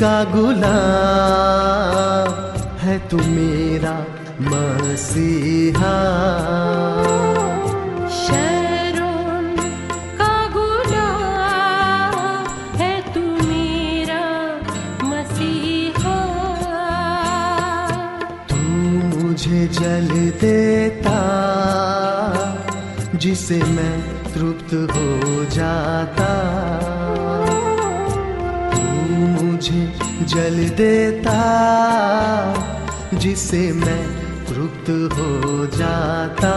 का गुलाब है तू मेरा मसीहा। शरों का गुलाब है तू मेरा मसीहा। तू मुझे जल देता जिसे मैं तृप्त हो जाता। जल देता जिसे मैं तृप्त हो जाता।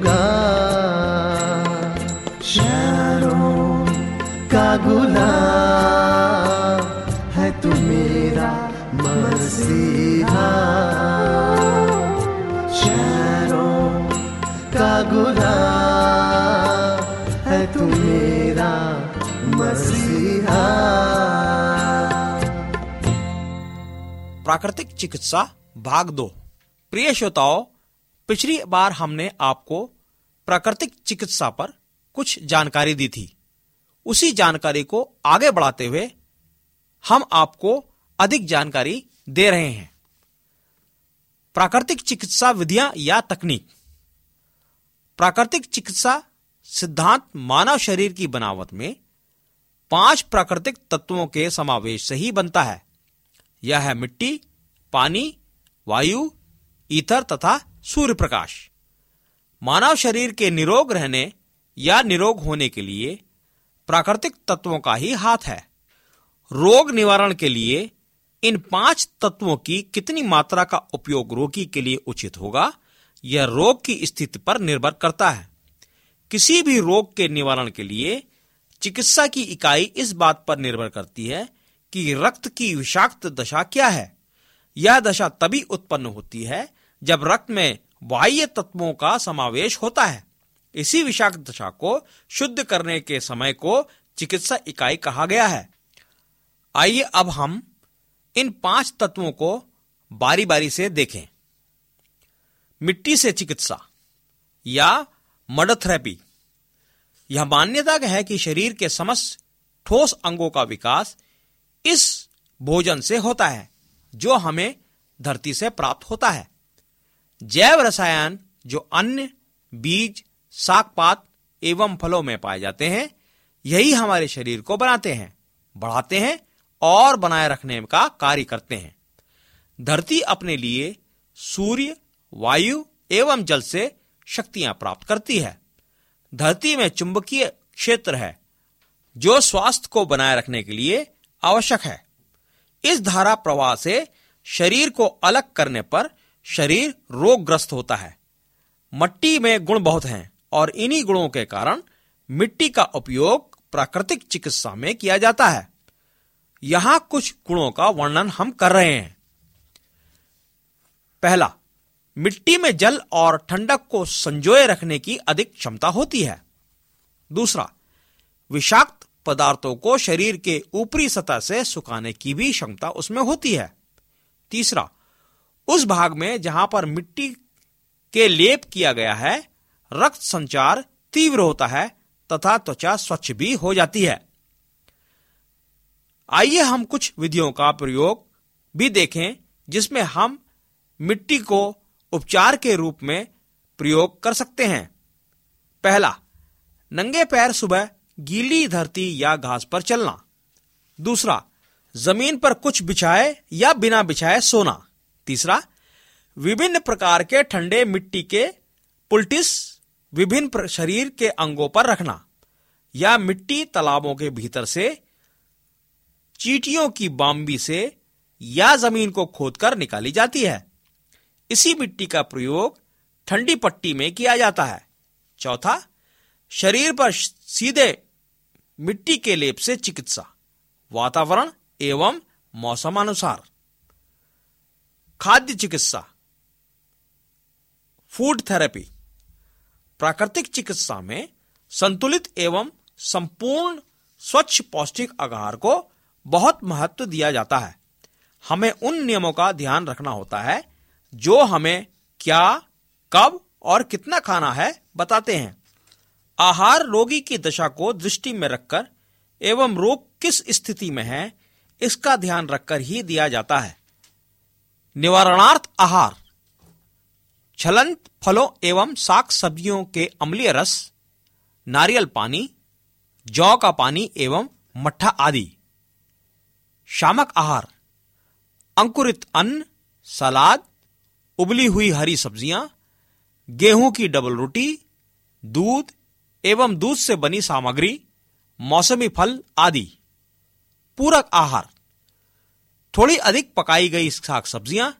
जीऊँगा शरों का गुलाब है तू मेरा मसीहा शहरों का गुलाब है तू मेरा मसीहा प्राकृतिक चिकित्सा, भाग दो। प्रिय श्रोताओं पिछली बार हमने आपको प्राकृतिक चिकित्सा पर कुछ जानकारी दी थी। उसी जानकारी को आगे बढ़ाते हुए हम आपको अधिक जानकारी दे रहे हैं। प्राकृतिक चिकित्सा विधियाँ या तकनीक। प्राकृतिक चिकित्सा सिद्धांत मानव शरीर की बनावट में पाँच प्राकृतिक तत्वों के समावेश से ही बनता है। यह है मिट्टी, पानी, वायु, ईथर तथा सूर्य प्रकाश मानव शरीर के निरोग रहने या निरोग होने के लिए प्राकृतिक तत्वों का ही हाथ है। रोग निवारण के लिए इन पाँच तत्वों की कितनी मात्रा का उपयोग रोगी के लिए उचित होगा, यह रोग की स्थिति पर निर्भर करता है। किसी भी रोग के निवारण के लिए चिकित्सा की इकाई इस बात पर निर्भर करती है कि रक्त की विषाक्त दशा क्या है। यह दशा तभी उत्पन्न होती है जब रक्त में बाह्य तत्वों का समावेश होता है। इसी विषाक्त दशा को शुद्ध करने के समय को चिकित्सा इकाई कहा गया है। आइए अब हम इन पाँच तत्वों को बारी बारी से देखें। मिट्टी से चिकित्सा या मड थेरेपी। यह मान्यता है कि शरीर के समस्त ठोस अंगों का विकास इस भोजन से होता है, जो हमें धरती से प्राप्त होता है। जैव रसायन जो अन्य बीज साग पात एवं फलों में पाए जाते हैं, यही हमारे शरीर को बनाते हैं, बढ़ाते हैं और बनाए रखने का कार्य करते हैं। धरती अपने लिए सूर्य, वायु एवं जल से शक्तियाँ प्राप्त करती है। धरती में चुंबकीय क्षेत्र है, जो स्वास्थ्य को बनाए रखने के लिए आवश्यक है। इस धारा प्रवाह से शरीर को अलग करने पर शरीर रोगग्रस्त होता है। मट्टी में गुण बहुत हैं और इन्हीं गुणों के कारण मिट्टी का उपयोग प्राकृतिक चिकित्सा में किया जाता है। यहाँ कुछ गुणों का वर्णन हम कर रहे हैं। पहला, मिट्टी में जल और ठंडक को संजोए रखने की अधिक क्षमता होती है। दूसरा, विषाक्त पदार्थों को शरीर के ऊपरी सतह से सुखाने की भी क्षमता उसमें होती है। तीसरा उस भाग में जहाँ पर मिट्टी के लेप किया गया है, रक्त संचार तीव्र होता है तथा त्वचा स्वच्छ भी हो जाती है। आइए हम कुछ विधियों का प्रयोग भी देखें, जिसमें हम मिट्टी को उपचार के रूप में प्रयोग कर सकते हैं। पहला, नंगे पैर सुबह गीली धरती या घास पर चलना। दूसरा, ज़मीन पर कुछ बिछाए या बिना बिछाए सोना। तीसरा, विभिन्न प्रकार के ठंडे मिट्टी के पुलटिस विभिन्न शरीर के अंगों पर रखना, या मिट्टी तालाबों के भीतर से चीटियों की बाम्बी से या ज़मीन को खोदकर निकाली जाती है। इसी मिट्टी का प्रयोग ठंडी पट्टी में किया जाता है। चौथा, शरीर पर सीधे मिट्टी के लेप से चिकित्सा, वातावरण एवं मौसमानुसार खाद्य चिकित्सा फ़ूड थेरेपी प्राकृतिक चिकित्सा में संतुलित एवं संपूर्ण स्वच्छ पौष्टिक आहार को बहुत महत्व दिया जाता है। हमें उन नियमों का ध्यान रखना होता है जो हमें क्या, कब और कितना खाना है बताते हैं। आहार रोगी की दशा को दृष्टि में रखकर एवं रोग किस स्थिति में है, इसका ध्यान रखकर ही दिया जाता है। निवारणार्थ आहार। छलंत फलों एवं साग सब्जियों के अम्लीय रस, नारियल पानी, जौ का पानी एवं मट्ठा आदि। शामक आहार। अंकुरित अन्न, सलाद, उबली हुई हरी सब्ज़ियाँ, गेहूँ की डबल रोटी, दूध एवं दूध से बनी सामग्री, मौसमी फल आदि। पूरक आहार। थोड़ी अधिक पकाई गई साग सब्ज़ियाँ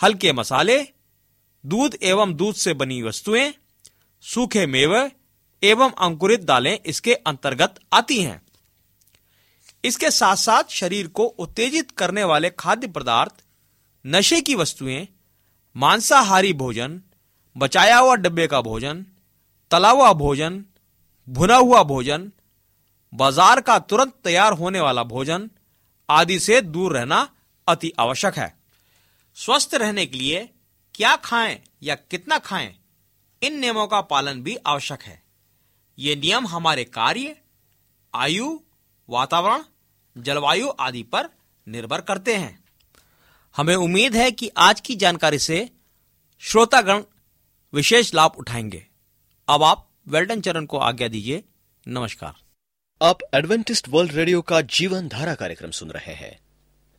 हल्के मसाले, दूध एवं दूध से बनी वस्तुएँ, सूखे मेवे एवं अंकुरित दालें इसके अंतर्गत आती हैं। इसके साथ साथ शरीर को उत्तेजित करने वाले खाद्य पदार्थ, नशे की वस्तुएँ, मांसाहारी भोजन, बचाया हुआ डब्बे का भोजन, तला हुआ भोजन, भुना हुआ भोजन, बाज़ार का तुरंत तैयार होने वाला भोजन आदि से दूर रहना अति आवश्यक है। स्वस्थ रहने के लिए क्या खाएँ या कितना खाएँ, इन नियमों का पालन भी आवश्यक है। ये नियम हमारे कार्य, आयु, वातावरण, जलवायु आदि पर निर्भर करते हैं। हमें उम्मीद है कि आज की जानकारी से श्रोतागण विशेष लाभ उठाएँगे। अब आप वेल्टन चरण को आज्ञा दीजिए। नमस्कार। आप एडवेंटिस्ट वर्ल्ड रेडियो का जीवन धारा कार्यक्रम सुन रहे हैं।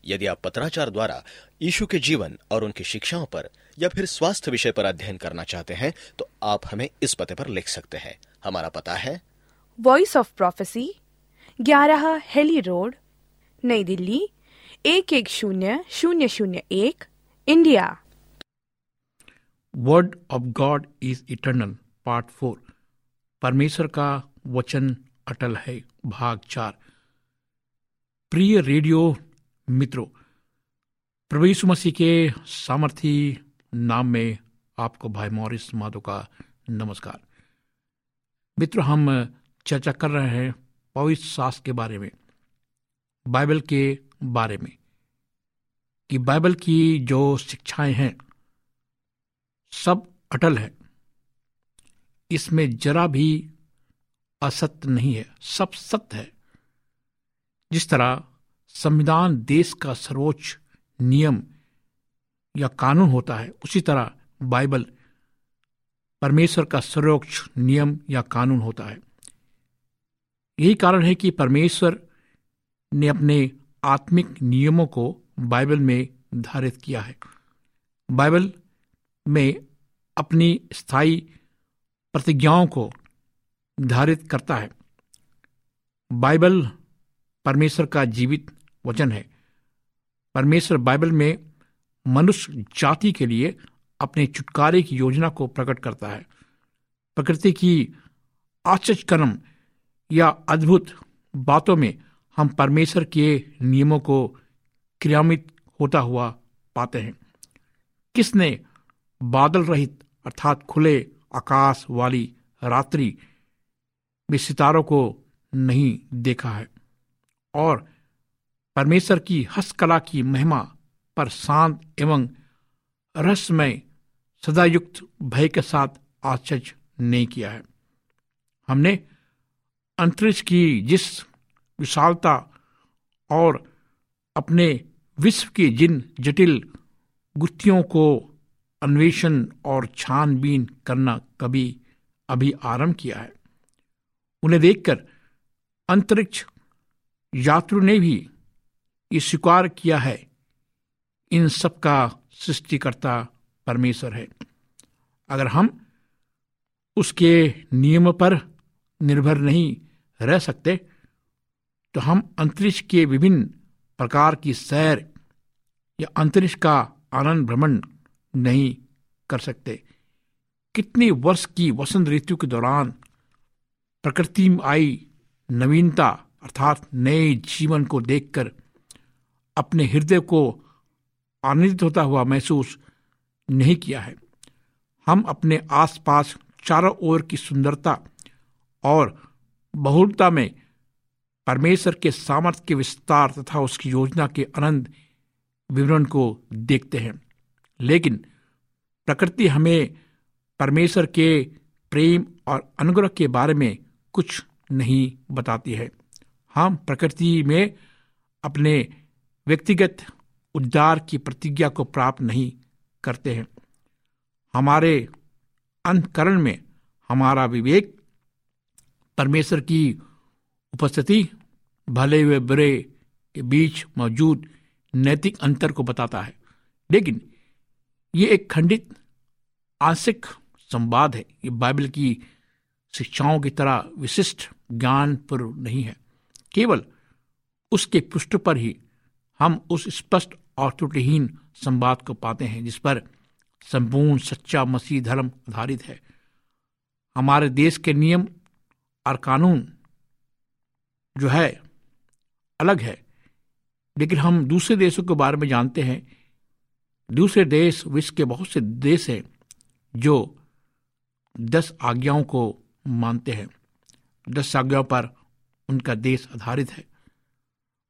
यदि आप पत्राचार द्वारा यीशु के जीवन और उनकी शिक्षाओं पर या फिर स्वास्थ्य विषय पर अध्ययन करना चाहते हैं तो आप हमें इस पते पर लिख सकते हैं। हमारा पता है। वॉइस ऑफ़ प्रोफेसी ग्यारह हेली रोड नई दिल्ली एक एक शून्य शून्य शून्य एक India. Word of God is eternal part four परमेश्वर का वचन अटल है, भाग चार। प्रिय रेडियो मित्रों, प्रभु यीशु मसीह के सामर्थी नाम में आपको भाई मॉरिस माधो का नमस्कार। मित्रों, हम चर्चा कर रहे हैं पवित्र शास्त्र के बारे में, बाइबल के बारे में, कि बाइबल की जो शिक्षाएँ हैं, सब अटल है। इसमें जरा भी असत्य नहीं है, सब सत्य है। जिस तरह संविधान देश का सर्वोच्च नियम या कानून होता है, उसी तरह बाइबल परमेश्वर का सर्वोच्च नियम या कानून होता है। यही कारण है कि परमेश्वर ने अपने आत्मिक नियमों को बाइबल में धारित किया है। बाइबल में अपनी स्थायी प्रतिज्ञाओं को निर्धारित करता है। बाइबल परमेश्वर का जीवित वचन है। परमेश्वर बाइबल में मनुष्य जाति के लिए अपने छुटकारे की योजना को प्रकट करता है। प्रकृति की आश्चर्यकर्म या अद्भुत बातों में हम परमेश्वर के नियमों को क्रियान्वित होता हुआ पाते हैं। किसने बादल रहित अर्थात खुले आकाश वाली रात्रि में सितारों को नहीं देखा है। और परमेश्वर की हस्तकला की महिमा पर शांत एवं रहस्यमय, सदायुक्त भय के साथ आश्चर्य नहीं किया है। हमने अंतरिक्ष की जिस विशालता और अपने विश्व की जिन जटिल गुत्थियों को अन्वेषण और छानबीन करना कभी अभी आरंभ किया है। उन्हें देखकर अंतरिक्ष यात्रु ने भी ये स्वीकार किया है। इन सब का सृष्टिकर्ता परमेश्वर है। अगर हम उसके नियम पर निर्भर नहीं रह सकते तो हम अंतरिक्ष के विभिन्न प्रकार की सैर या अंतरिक्ष का आनंद भ्रमण नहीं कर सकते। कितने वर्ष की वसंत ऋतु के दौरान प्रकृति में आई नवीनता, अर्थात नए जीवन को देखकर अपने हृदय को आनंदित होता हुआ महसूस नहीं किया है। हम अपने आसपास चारों ओर की सुंदरता और बहुलता में परमेश्वर के सामर्थ्य के विस्तार तथा उसकी योजना के आनंद विवरण को देखते हैं। लेकिन प्रकृति हमें परमेश्वर के प्रेम और अनुग्रह के बारे में कुछ नहीं बताती है। हम प्रकृति में अपने व्यक्तिगत उद्धार की प्रतिज्ञा को प्राप्त नहीं करते हैं। हमारे अंतकरण में हमारा विवेक, परमेश्वर की उपस्थिति, भले व बुरे के बीच मौजूद नैतिक अंतर को बताता है। लेकिन ये एक खंडित आंशिक संवाद है। ये बाइबल की शिक्षाओं की तरह विशिष्ट ज्ञान पर नहीं है। केवल उसके पृष्ठ पर ही हम उस स्पष्ट और त्रुटिहीन संवाद को पाते हैं, जिस पर संपूर्ण सच्चा मसीह धर्म आधारित है। हमारे देश के नियम और कानून जो है, अलग है, लेकिन हम दूसरे देशों के बारे में जानते हैं। दूसरे देश, विश्व के बहुत से देश हैं जो दस आज्ञाओं को मानते हैं। दस आज्ञाओं पर उनका देश आधारित है।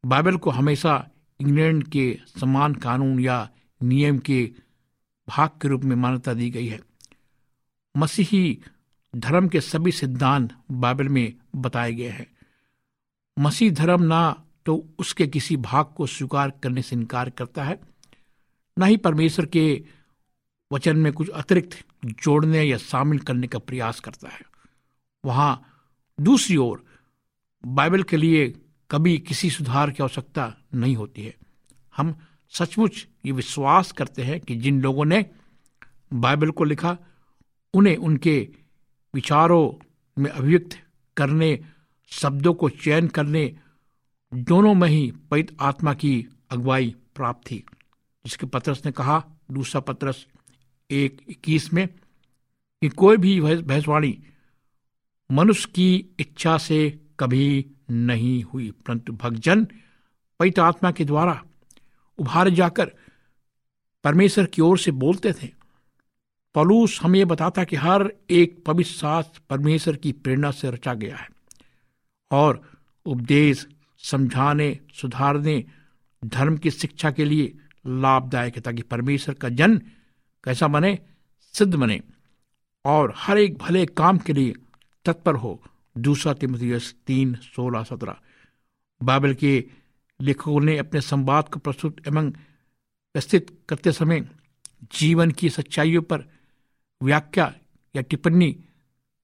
बाइबल को हमेशा इंग्लैंड के समान कानून या नियम के भाग के रूप में मान्यता दी गई है। मसीही धर्म के सभी सिद्धांत बाइबल में बताए गए हैं। मसीह धर्म ना तो उसके किसी भाग को स्वीकार करने से इनकार करता है, न ही परमेश्वर के वचन में कुछ अतिरिक्त जोड़ने या शामिल करने का प्रयास करता है। वहाँ दूसरी ओर बाइबल के लिए कभी किसी सुधार की आवश्यकता नहीं होती है। हम सचमुच ये विश्वास करते हैं कि जिन लोगों ने बाइबल को लिखा, उन्हें उनके विचारों में अभिव्यक्त करने, शब्दों को चयन करने, दोनों में ही पवित्र आत्मा की अगुवाई प्राप्त थी। जिसके पत्रस ने कहा, दूसरा पत्रस एक इक्कीस में कि कोई भी भैंसवाणी मनुष्य की इच्छा से कभी नहीं हुई। परंतु भक्तजन पवित्र आत्मा के द्वारा उभार जाकर परमेश्वर की ओर से बोलते थे। पलूस हमें यह बताता कि हर एक पवित्र शास्त्र परमेश्वर की प्रेरणा से रचा गया है और उपदेश, समझाने, सुधारने, धर्म की शिक्षा के लिए लाभदायक है, ताकि परमेश्वर का जन कैसा बने, सिद्ध बने और हर एक भले काम के लिए तत्पर हो। दूसरा तिमोथियस तीन, सोलह, सत्रह। बाइबल के लेखकों ने अपने संवाद को प्रस्तुत एवं प्रस्तुत करते समय जीवन की सच्चाइयों पर व्याख्या या टिप्पणी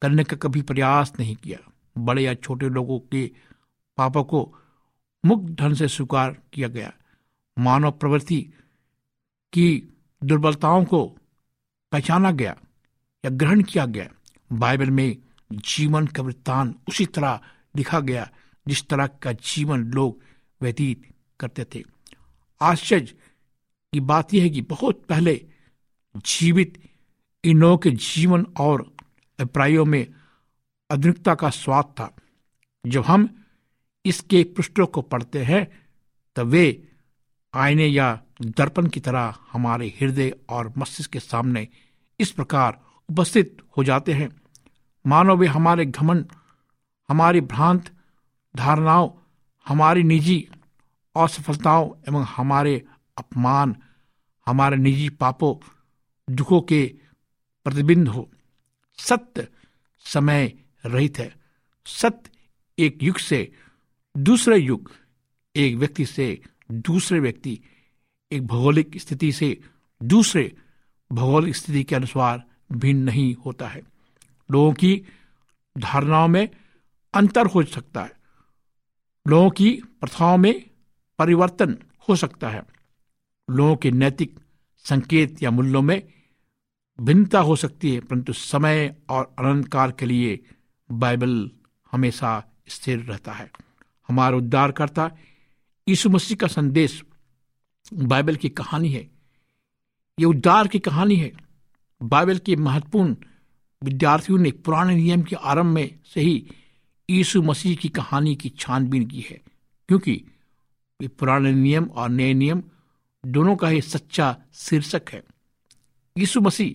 करने का कभी प्रयास नहीं किया। बड़े या छोटे लोगों के पापों को मुक्त ढंग से स्वीकार किया गया। मानव प्रवृत्ति की दुर्बलताओं को पहचाना गया या ग्रहण किया गया। बाइबल में जीवन का वृत्तांत उसी तरह लिखा गया जिस तरह का जीवन लोग व्यतीत करते थे। आश्चर्य की बात यह है कि बहुत पहले जीवित इनों के जीवन और अभिप्रायों में आधुनिकता का स्वाद था। जब हम इसके पृष्ठों को पढ़ते हैं, तब वे आईने या दर्पण की तरह हमारे हृदय और मस्तिष्क के सामने इस प्रकार उपस्थित हो जाते हैं। मानो वे हमारे घमंड, हमारी भ्रांत, धारणाओं, हमारी निजी असफलताओं एवं हमारे अपमान, हमारे निजी पापों, दुखों के प्रतिबिंब हो। सत्य समय रहित है। सत्य एक युग से दूसरे युग, एक व्यक्ति से दूसरे व्यक्ति, एक भौगोलिक स्थिति से दूसरे भौगोलिक स्थिति के अनुसार भिन्न नहीं होता है। लोगों की धारणाओं में अंतर हो सकता है। लोगों की प्रथाओं में परिवर्तन हो सकता है। लोगों के नैतिक संकेत या मूल्यों में भिन्नता हो सकती है, परंतु समय और अनंत काल के लिए बाइबल हमेशा स्थिर रहता है। हमारा उद्धारकर्ता यीशु मसीह का संदेश बाइबल की कहानी है। ये उद्धार की कहानी है। बाइबल की महत्वपूर्ण विद्यार्थियों ने पुराने नियम के आरंभ में से ही यीशु मसीह की कहानी की छानबीन की है, क्योंकि ये पुराने नियम और नए नियम दोनों का ही सच्चा शीर्षक है। यीशु मसीह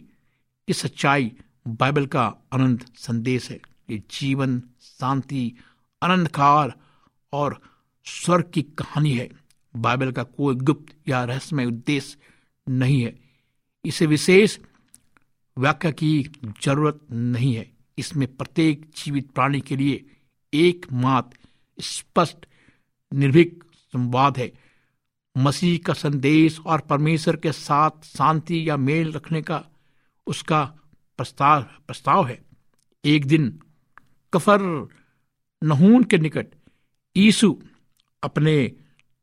की सच्चाई बाइबल का अनंत संदेश है। ये जीवन, शांति अनंत काल और स्वर्ग की कहानी है। बाइबल का कोई गुप्त या रहस्यमय उद्देश्य नहीं है। इसे विशेष व्याख्या की ज़रूरत नहीं है। इसमें प्रत्येक जीवित प्राणी के लिए एकमात्र स्पष्ट, निर्भीक संवाद है। मसीह का संदेश और परमेश्वर के साथ शांति या मेल रखने का उसका प्रस्ताव प्रस्ताव है। एक दिन कफर नहून के निकट यीशु अपने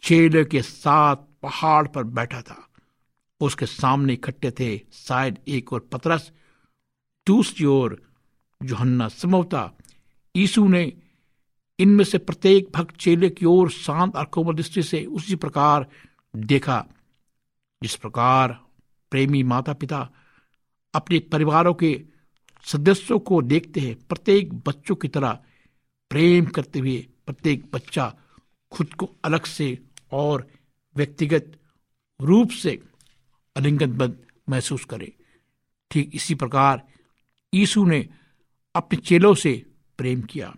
चेले के साथ पहाड़ पर बैठा था। उसके सामने इकट्ठे थे शायद एक और पतरस। दूसरी ओर जोहन्ना समवता यीशु ने इनमें से प्रत्येक भक्त चेले की ओर शांत और कोमल दृष्टि से उसी प्रकार देखा, जिस प्रकार प्रेमी माता पिता अपने परिवारों के सदस्यों को देखते हैं। प्रत्येक बच्चों की तरह प्रेम करते हुए प्रत्येक बच्चा खुद को अलग से और व्यक्तिगत रूप से अलिंगनबद्ध महसूस करे। ठीक इसी प्रकार यीशु ने अपने चेलों से प्रेम किया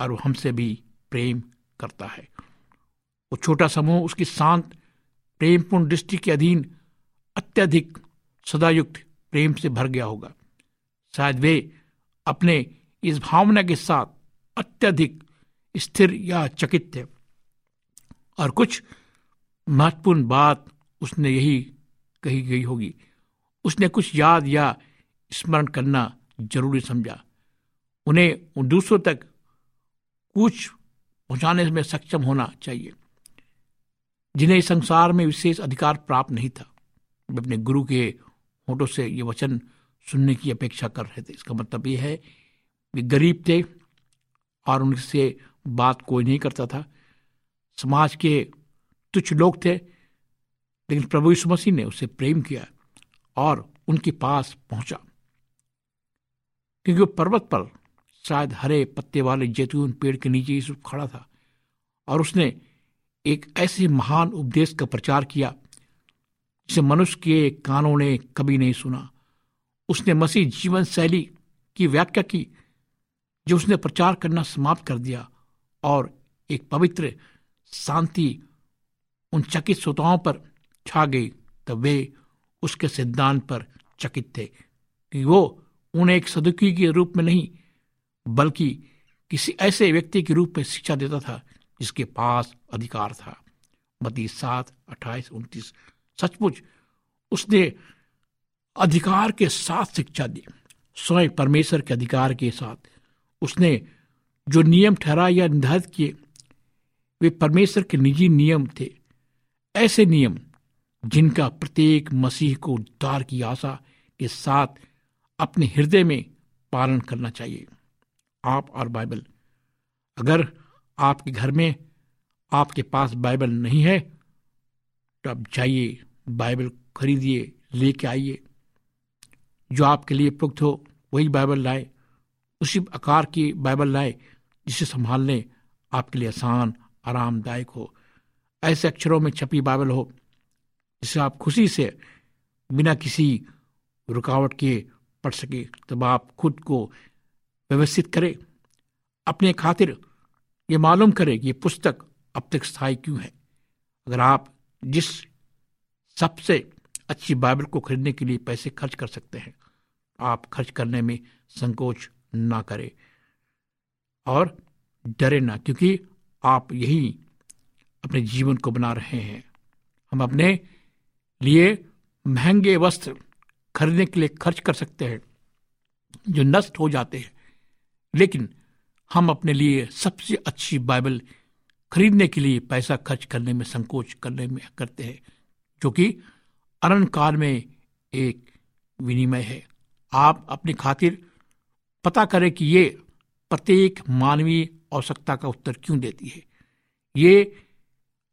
और वो हमसे भी प्रेम करता है। वो छोटा समूह उसकी शांत, प्रेमपूर्ण दृष्टि के अधीन अत्यधिक सदायुक्त प्रेम से भर गया होगा। शायद वे अपने इस भावना के साथ अत्यधिक स्थिर या चकित थे। और कुछ महत्वपूर्ण बात उसने यही कही गई होगी। उसने कुछ याद या स्मरण करना ज़रूरी समझा। उन्हें उन दूसरों तक कुछ पहुँचाने में सक्षम होना चाहिए, जिन्हें संसार में विशेष अधिकार प्राप्त नहीं था। वे अपने गुरु के होठों से ये वचन सुनने की अपेक्षा कर रहे थे। इसका मतलब ये है, वे गरीब थे और उनसे बात कोई नहीं करता था। समाज के तुच्छ लोग थे लेकिन प्रभु यीशु मसीह ने उसे प्रेम किया और उनके पास पहुँचा। क्योंकि वो पर्वत पर शायद हरे पत्ते वाले जैतून पेड़ के नीचे यीशु खड़ा था और उसने एक ऐसे महान उपदेश का प्रचार किया जिसे मनुष्य के कानों ने कभी नहीं सुना। उसने मसीह जीवन शैली की व्याख्या की, जो उसने प्रचार करना समाप्त कर दिया और एक पवित्र, शांति, उन चकित श्रोताओं पर छा गई, तब वे उसके सिद्धांत पर चकित थे कि वो उन्हें एक सदुकी के रूप में नहीं, बल्कि किसी ऐसे व्यक्ति के रूप में शिक्षा देता था, जिसके पास अधिकार था। मती सात, अट्ठाईस, उनतीस, सचमुच उसने अधिकार के साथ शिक्षा दी। स्वयं परमेश्वर के अधिकार के साथ उसने जो नियम ठहरा या निर्धारित किए, वे परमेश्वर के निजी नियम थे। ऐसे नियम जिनका प्रत्येक मसीह को उद्धार की आशा के साथ अपने हृदय में पालन करना चाहिए। आप और बाइबल। अगर आपके घर में आपके पास बाइबल नहीं है तो आप जाइए, बाइबल खरीदिए, लेके आइए। जो आपके लिए उपयुक्त हो, वही बाइबल लाए। उसी आकार की बाइबल लाए, जिसे संभालने आपके लिए आसान, आरामदायक हो। ऐसे अक्षरों में छपी बाइबल हो जिसे आप खुशी से बिना किसी रुकावट के पढ़ सके, तब आप खुद को व्यवस्थित करें। अपने खातिर ये मालूम करें कि ये पुस्तक अब तक स्थायी क्यों है। अगर आप जिस सबसे अच्छी बाइबल को खरीदने के लिए पैसे खर्च कर सकते हैं, आप खर्च करने में संकोच ना करें। और डरे ना, क्योंकि आप यही अपने जीवन को बना रहे हैं। हम अपने लिए महँगे वस्त्र खरीदने के लिए खर्च कर सकते हैं, जो नष्ट हो जाते हैं। लेकिन हम अपने लिए सबसे अच्छी बाइबल खरीदने के लिए पैसा खर्च करने में संकोच करने में करते हैं, जो कि अनंत काल में एक विनिमय है। आप अपनी खातिर पता करें कि ये प्रत्येक मानवीय आवश्यकता का उत्तर क्यों देती है। ये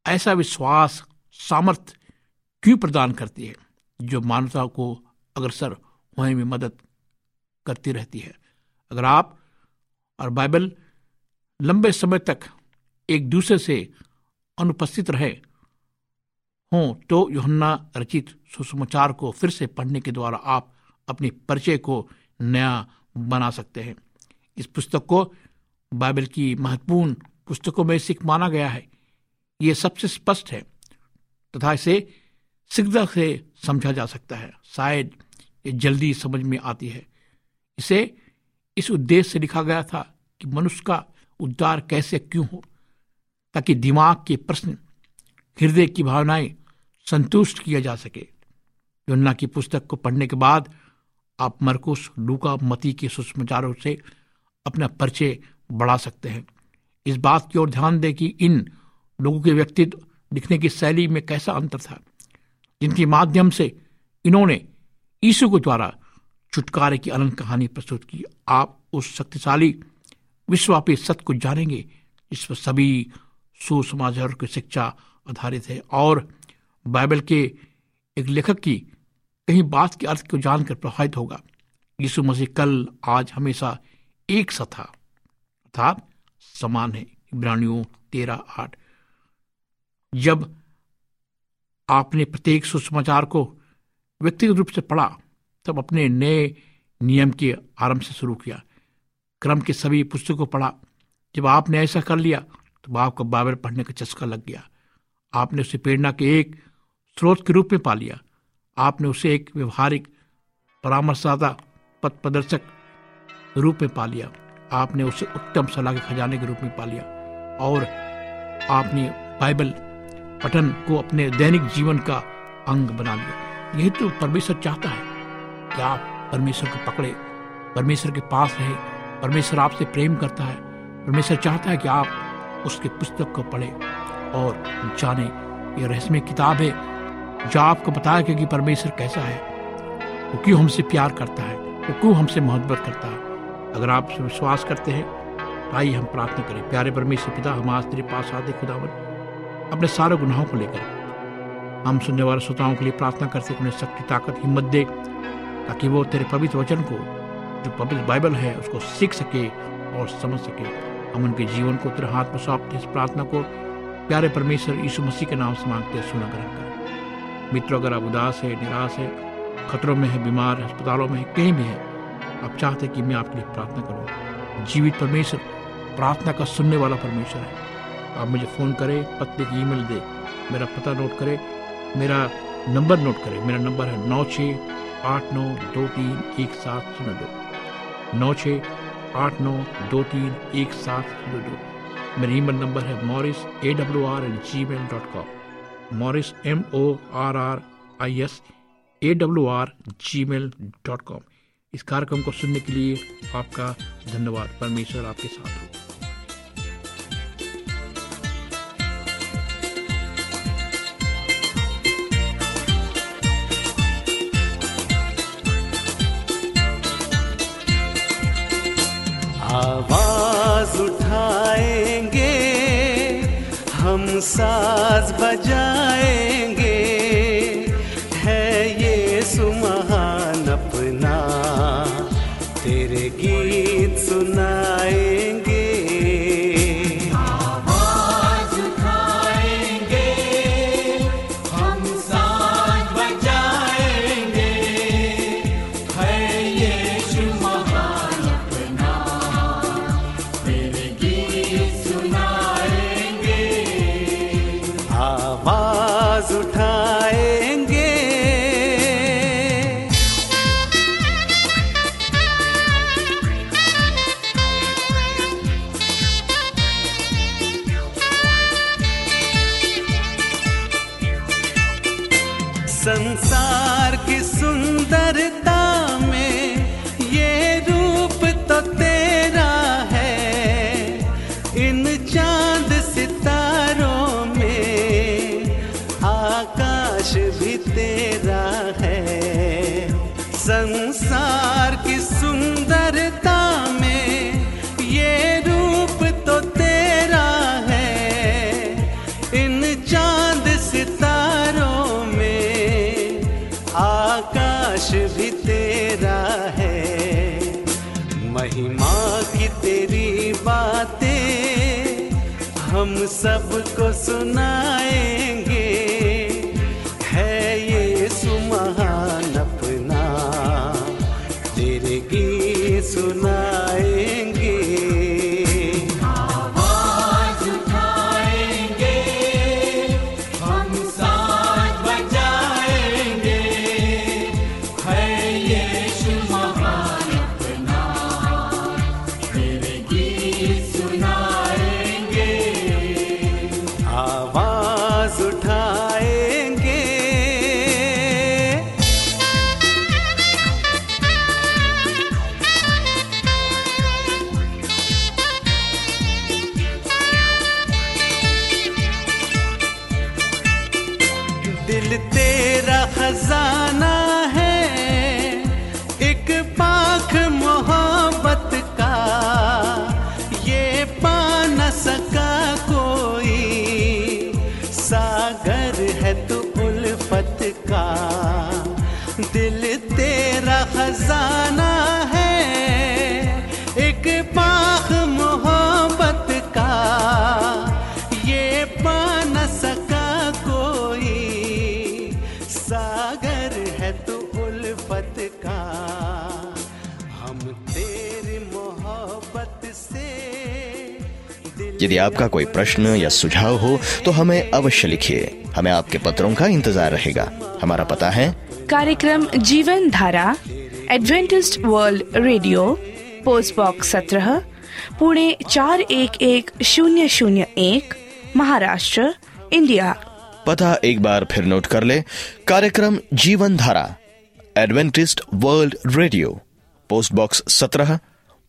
ऐसा विश्वास सामर्थ्य क्यों प्रदान करती है? जो मानवता को अग्रसर होने में मदद करती रहती है। अगर आप और बाइबल लंबे समय तक एक दूसरे से अनुपस्थित रहे हों तो योहन्ना रचित सुसमाचार को फिर से पढ़ने के द्वारा आप अपने परिचय को नया बना सकते हैं। इस पुस्तक को बाइबल की महत्वपूर्ण पुस्तकों में सिख माना गया है। ये सबसे स्पष्ट है, तथा इसे शीघ्र से समझा जा सकता है। शायद ये जल्दी समझ में आती है। इसे इस उद्देश्य से लिखा गया था कि मनुष्य का उद्धार कैसे क्यों हो, ताकि दिमाग के प्रश्न, हृदय की भावनाएँ संतुष्ट किया जा सके। योन्ना की पुस्तक को पढ़ने के बाद आप मरकुस लूका मती के सुषमाचारों से अपना परिचय बढ़ा सकते हैं। इस बात की ओर ध्यान दें कि इन लोगों के व्यक्तित्व लिखने की शैली में कैसा अंतर था। जिनके माध्यम से इन्होंने यीशु के द्वारा छुटकारे की अनंत कहानी प्रस्तुत की। आप उस शक्तिशाली विश्वव्यापी सत्य को जानेंगे, जिस पर सभी सुसमाचार की शिक्षा आधारित है। और बाइबल के एक लेखक की कहीं बात के अर्थ को जानकर प्रभावित होगा। यीशु मसीह कल, आज हमेशा एक सा था। अर्थात समान है। इब्रानियों तेरह आठ। जब आपने प्रत्येक सुसमाचार को व्यक्तिगत रूप से पढ़ा, तब अपने नए नियम के आरंभ से शुरू किया। क्रम के सभी पुस्तकों को पढ़ा। जब आपने ऐसा कर लिया तो आपको बाइबल पढ़ने का चस्का लग गया। आपने उसे प्रेरणा के एक स्रोत के रूप में पा लिया। आपने उसे एक व्यवहारिक परामर्शदाता पथ प्रदर्शक रूप में पा लिया। आपने उसे उत्तम सलाह के खजाने के रूप में पा लिया। और आपने बाइबल पठन को अपने दैनिक जीवन का अंग बना लिया। यही तो परमेश्वर चाहता है। कि आप परमेश्वर को पकड़े? परमेश्वर के पास रहे। परमेश्वर आपसे प्रेम करता है। परमेश्वर चाहता है कि आप उसके पुस्तक को पढ़े और जाने। ये रहस्यमय किताब है, जो आपको बताया कि परमेश्वर कैसा है। वो क्यों हमसे प्यार करता है? वो क्यों हमसे मोहब्बत करता है? अगर आप विश्वास करते हैं, आइए हम प्रार्थना करें। प्यारे परमेश्वर पिता, हम आज तेरे पास आते खुदावन। अपने सारे गुनाहों को लेकर। हम सुनने वाले श्रोताओं के लिए प्रार्थना करते उन्हें शक्ति ताकत, हिम्मत दे, ताकि वो तेरे पवित्र वचन को, जो पवित्र बाइबल है, उसको सीख सके और समझ सके। हम उनके जीवन को तेरे हाथ में सौंपते इस प्रार्थना को प्यारे परमेश्वर यीशु मसीह के नाम से मांगते हैं सुना ग्रहण करें। मित्रों, अगर आप उदास है, निराश है, खतरों में है, बीमार है, अस्पतालों में है, कहीं भी है, आप चाहते कि मैं आपके लिए प्रार्थना करूँ। जीवित परमेश्वर, प्रार्थना का सुनने वाला परमेश्वर है। आप मुझे फ़ोन करें, पत्ते की ईमेल दे। मेरा पता नोट करें, मेरा नंबर नोट करें। मेरा नंबर है नौ छः आठ नौ दो तीन एक सात शून्य दो। नौ छः आठ नौ दो तीन एक सात शून्य दो। मेरा ईमेल नंबर है Morris A W R at Gmail dot com. Morris M O R R I S A W R Gmail dot com. इस कार्यक्रम को सुनने के लिए आपका धन्यवाद। परमेश्वर आपके साथ हो। साज बजाएंगे सबको सुनाएँगे। आपका कोई प्रश्न या सुझाव हो तो हमें अवश्य लिखिए। हमें आपके पत्रों का इंतज़ार रहेगा। हमारा पता है कार्यक्रम Jeevan Dhara Adventist World Radio post box सत्रह पुणे चार एक एक शून्य शून्य एक महाराष्ट्र इंडिया पता एक बार फिर नोट कर ले। कार्यक्रम Jeevan Dhara Adventist World Radio post box सत्रह